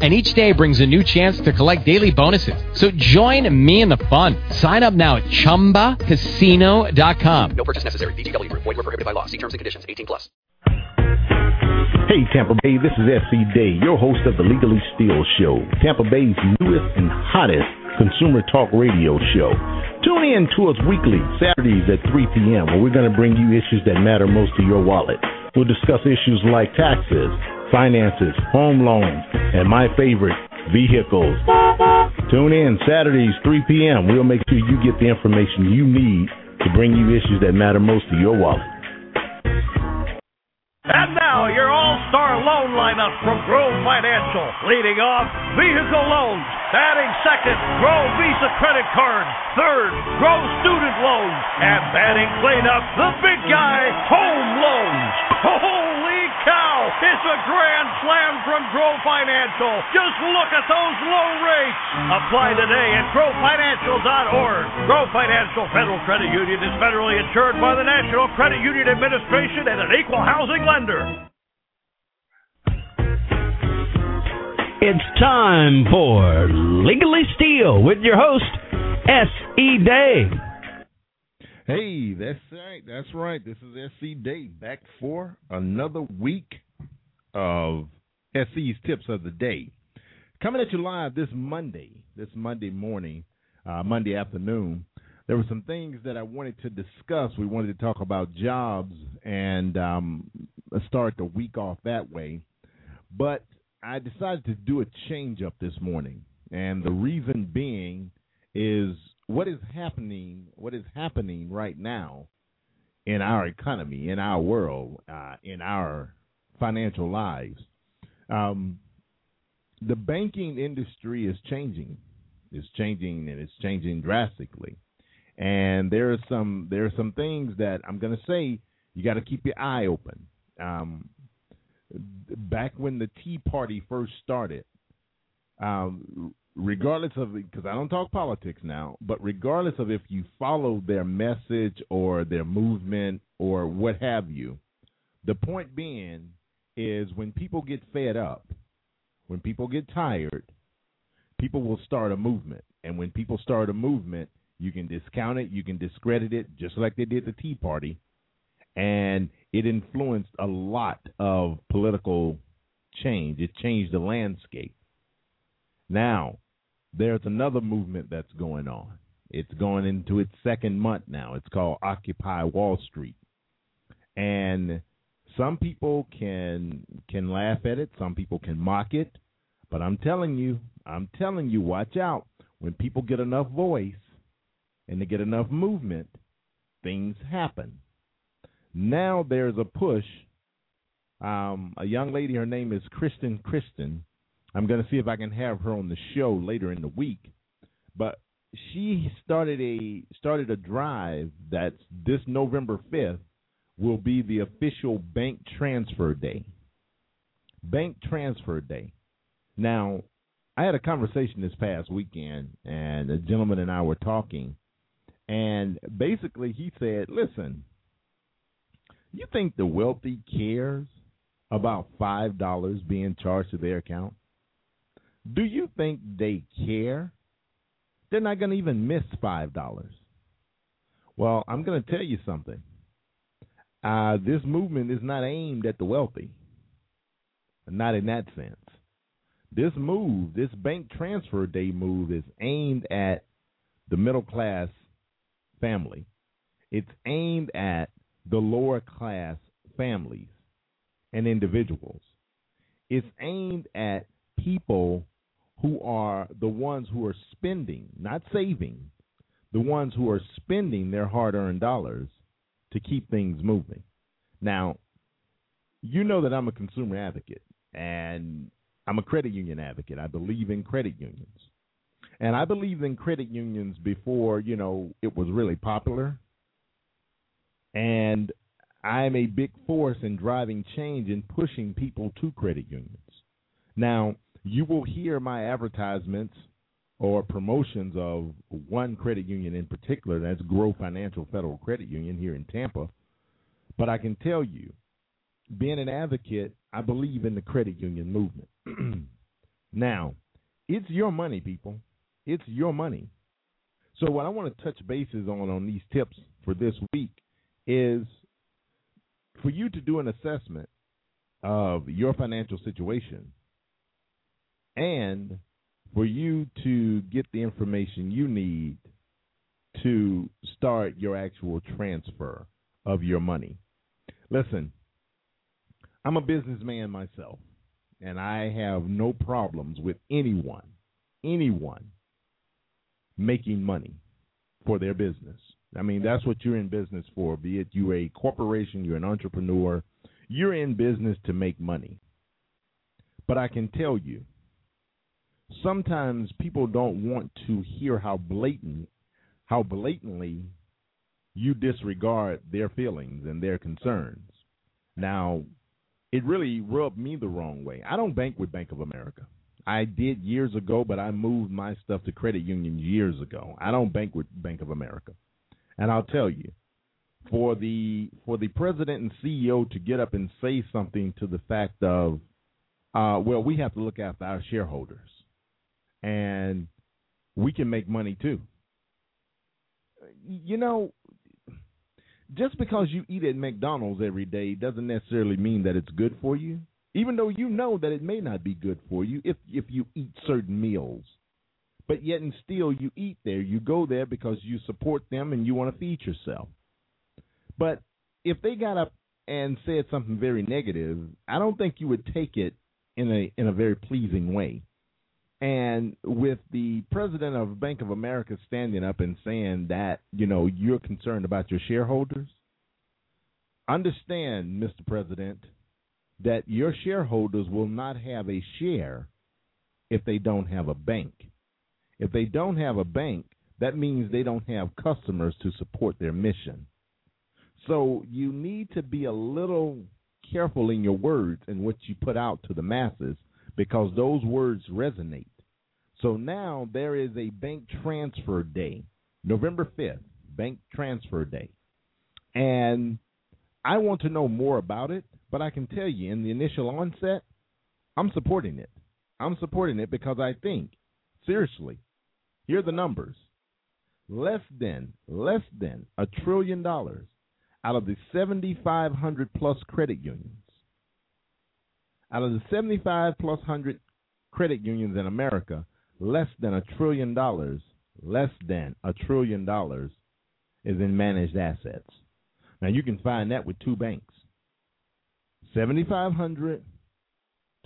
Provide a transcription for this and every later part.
and each day brings a new chance to collect daily bonuses. So join me in the fun. Sign up now at ChumbaCasino.com. No purchase necessary. VGW Group. Void were prohibited by law. See terms and conditions. 18 plus. Hey, Tampa Bay, this is S.E. Day, your host of the Legally Steel Show, Tampa Bay's newest and hottest consumer talk radio show. Tune in to us weekly, Saturdays at 3 p.m., where we're going to bring you issues that matter most to your wallet. We'll discuss issues like taxes, finances, home loans, and my favorite, vehicles. Tune in Saturdays, 3 p.m. We'll make sure you get the information you need to bring you issues that matter most to your wallet. And now, your all-star loan lineup from Grow Financial. Leading off, vehicle loans. Batting second, Grow Visa credit card. Third, Grow student loans. And batting cleanup, the big guy, home loans. Holy cow! It's a grand slam from Grow Financial. Just look at those low rates. Apply today at growfinancial.org. Grow Financial Federal Credit Union is federally insured by the National Credit Union Administration and an equal housing lender. It's time for Legally Steel with your host, S.E. Day. Hey, that's right. That's right. This is S.E. Day back for another week of S.E.'s tips of the day. Coming at you live this Monday, this Monday morning, uh, Monday afternoon. There were some things that I wanted to discuss. We wanted to talk about jobs and um, start the week off that way. But I decided to do a change up this morning. And the reason being is what is happening what is happening right now in our economy, in our world, uh, in our financial lives. Um, the banking industry is changing. It's changing and it's changing drastically. And there are some there are some things that I'm going to say you got to keep your eye open. Um, back when the Tea Party first started, um, regardless of because I don't talk politics now, but regardless of if you follow their message or their movement or what have you, the point being is when people get fed up, when people get tired, people will start a movement, and when people start a movement, you can discount it, you can discredit it, just like they did the Tea Party, and it influenced a lot of political change. It changed the landscape. Now, there's another movement that's going on. It's going into its second month now. It's called Occupy Wall Street. And some people can can laugh at it, some people can mock it, but I'm telling you, I'm telling you watch out. When people get enough voice and they get enough movement, things happen. Now there's a push um, a young lady, her name is Kristen Kristen, I'm going to see if I can have her on the show later in the week. But she started a started a drive that's this November 5th will be the official bank transfer day. Bank transfer day. Now, I had a conversation this past weekend and a gentleman and I were talking and basically he said, "Listen, you think the wealthy cares about $5 being charged to their account?" Do you think they care? They're not going to even miss $5. Well, I'm going to tell you something. Uh, this movement is not aimed at the wealthy, not in that sense. This move, this bank transfer day move, is aimed at the middle class family. It's aimed at the lower class families and individuals. It's aimed at people who are the ones who are spending, not saving, the ones who are spending their hard earned dollars to keep things moving. Now, you know that I'm a consumer advocate and I'm a credit union advocate. I believe in credit unions. And I believed in credit unions before, you know, it was really popular. And I am a big force in driving change and pushing people to credit unions. Now, you will hear my advertisements or promotions of one credit union in particular, that's Grow Financial Federal Credit Union here in Tampa. But I can tell you, being an advocate, I believe in the credit union movement. now, it's your money, people. It's your money. So what I want to touch bases on on these tips for this week is for you to do an assessment of your financial situation and for you to get the information you need to start your actual transfer of your money. Listen, I'm a businessman myself, and I have no problems with anyone, anyone making money for their business. I mean, that's what you're in business for, be it you're a corporation, you're an entrepreneur, you're in business to make money. But I can tell you, sometimes people don't want to hear how blatant, how blatantly you disregard their feelings and their concerns. Now, it really rubbed me the wrong way. I don't bank with Bank of America. I did years ago, but I moved my stuff to credit unions years ago. I don't bank with Bank of America. And I'll tell you, for the for the president and CEO to get up and say something to the fact of, uh, well, we have to look after our shareholders, and we can make money too. You know, just because you eat at McDonald's every day doesn't necessarily mean that it's good for you even though you know that it may not be good for you if if you eat certain meals. But yet and still you eat there. You go there because you support them and you want to feed yourself. But if they got up and said something very negative, I don't think you would take it in a in a very pleasing way. And with the president of Bank of America standing up and saying that, you know, you're concerned about your shareholders, understand, Mr. President, that your shareholders will not have a share if they don't have a bank. If they don't have a bank, that means they don't have customers to support their mission. So you need to be a little careful in your words and what you put out to the masses because those words resonate. So now there is a bank transfer day, November 5th, bank transfer day. And I want to know more about it. But I can tell you, in the initial onset, I'm supporting it. I'm supporting it because I think, seriously, here are the numbers. Less than, less than a trillion dollars out of the 7,500 plus credit unions. Out of the 75 plus 100 credit unions in America, less than a trillion dollars, less than a trillion dollars is in managed assets. Now you can find that with two banks. 7,500,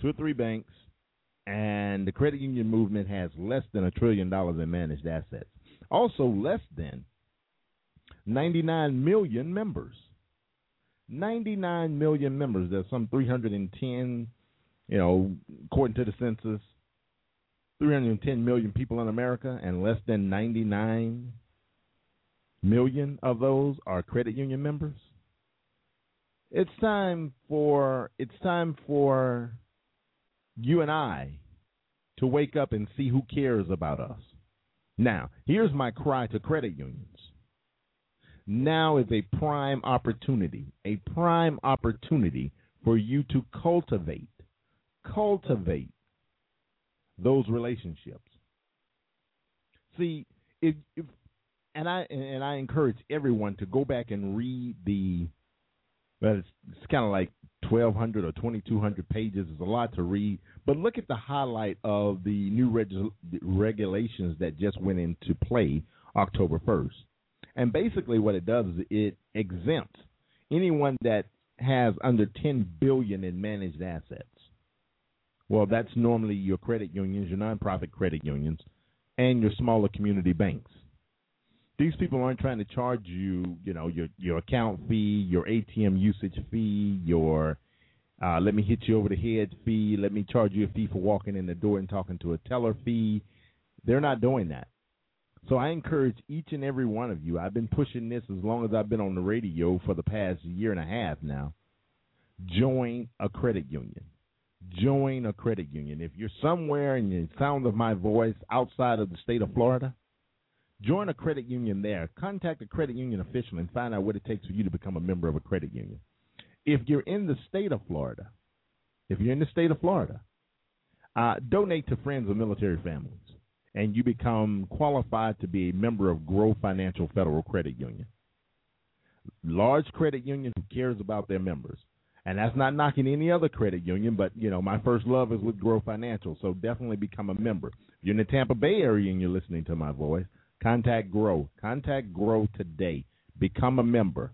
two or three banks, and the credit union movement has less than a trillion dollars in managed assets. Also, less than 99 million members. 99 million members. There's some 310, you know, according to the census, 310 million people in America, and less than 99 million of those are credit union members it's time for it's time for you and I to wake up and see who cares about us. Now, here's my cry to credit unions. Now is a prime opportunity, a prime opportunity for you to cultivate, cultivate those relationships. See, if, if and I and I encourage everyone to go back and read the Well, it's, it's kind of like 1,200 or 2,200 pages. It's a lot to read. But look at the highlight of the new reg- regulations that just went into play October 1st. And basically, what it does is it exempts anyone that has under 10 billion in managed assets. Well, that's normally your credit unions, your nonprofit credit unions, and your smaller community banks these people aren't trying to charge you, you know, your your account fee, your ATM usage fee, your uh, let me hit you over the head fee, let me charge you a fee for walking in the door and talking to a teller fee. They're not doing that. So I encourage each and every one of you. I've been pushing this as long as I've been on the radio for the past year and a half now. Join a credit union. Join a credit union. If you're somewhere in the sound of my voice outside of the state of Florida, join a credit union there. Contact a credit union official and find out what it takes for you to become a member of a credit union. If you're in the state of Florida, if you're in the state of Florida, uh, donate to friends of military families and you become qualified to be a member of Grow Financial Federal Credit Union. Large credit union who cares about their members. And that's not knocking any other credit union, but you know, my first love is with Grow Financial, so definitely become a member. If you're in the Tampa Bay area and you're listening to my voice, contact Grow. Contact Grow today. Become a member.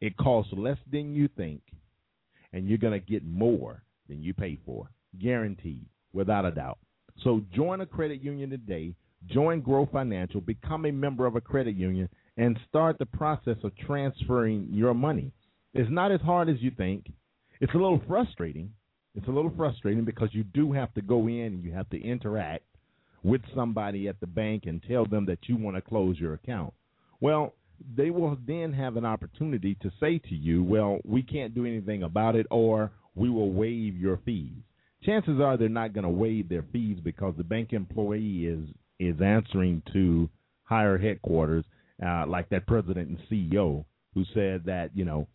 It costs less than you think, and you're going to get more than you pay for. Guaranteed, without a doubt. So join a credit union today. Join Grow Financial. Become a member of a credit union and start the process of transferring your money. It's not as hard as you think. It's a little frustrating. It's a little frustrating because you do have to go in and you have to interact with somebody at the bank and tell them that you want to close your account. Well, they will then have an opportunity to say to you, well, we can't do anything about it or we will waive your fees chances are they're not going to waive their fees because the bank employee is is answering to higher headquarters, uh, like that president and CEO who said that you know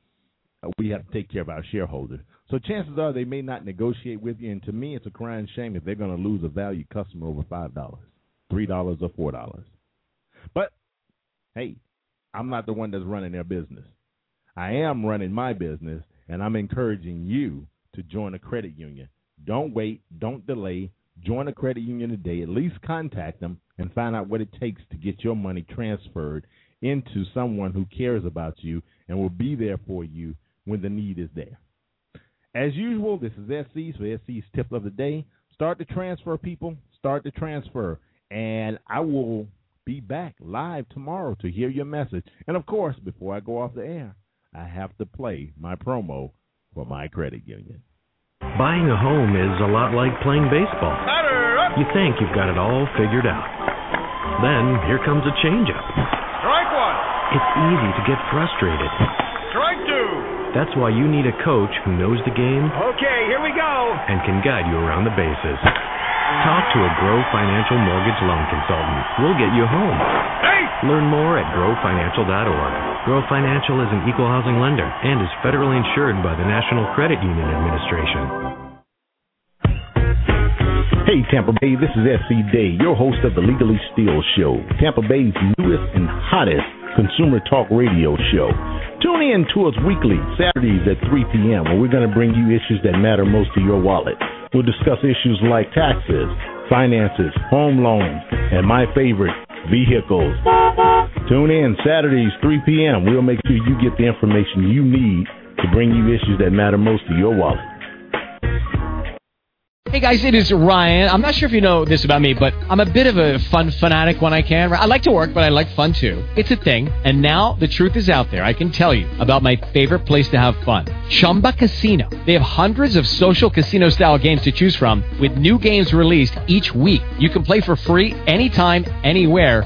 we have to take care of our shareholders. So chances are they may not negotiate with you. And to me, it's a crying shame if they're going to lose a valued customer over five dollars, three dollars, or four dollars. But hey, I'm not the one that's running their business. I am running my business, and I'm encouraging you to join a credit union. Don't wait. Don't delay. Join a credit union today. At least contact them and find out what it takes to get your money transferred into someone who cares about you and will be there for you when the need is there. As usual, this is S.E.'s for S.E.'s tip of the day. Start to transfer, people. Start to transfer. And I will be back live tomorrow to hear your message. And of course, before I go off the air, I have to play my promo for my credit union. Buying a home is a lot like playing baseball. You think you've got it all figured out. Then here comes a changeup. Strike one. It's easy to get frustrated. Strike two. That's why you need a coach who knows the game Okay, here we go. and can guide you around the bases. Talk to a Grow Financial Mortgage Loan Consultant. We'll get you home. Hey! Learn more at growfinancial.org. Grow Financial is an equal housing lender and is federally insured by the National Credit Union Administration. Hey, Tampa Bay, this is S.E. Day, your host of the Legally Steel Show, Tampa Bay's newest and hottest consumer talk radio show. Tune in to us weekly, Saturdays at 3 p.m., where we're going to bring you issues that matter most to your wallet. We'll discuss issues like taxes, finances, home loans, and my favorite, vehicles. Tune in Saturdays, 3 p.m. We'll make sure you get the information you need to bring you issues that matter most to your wallet. Hey guys, it is Ryan. I'm not sure if you know this about me, but I'm a bit of a fun fanatic when I can. I like to work, but I like fun too. It's a thing. And now the truth is out there. I can tell you about my favorite place to have fun. Chumba Casino. They have hundreds of social casino style games to choose from with new games released each week. You can play for free anytime, anywhere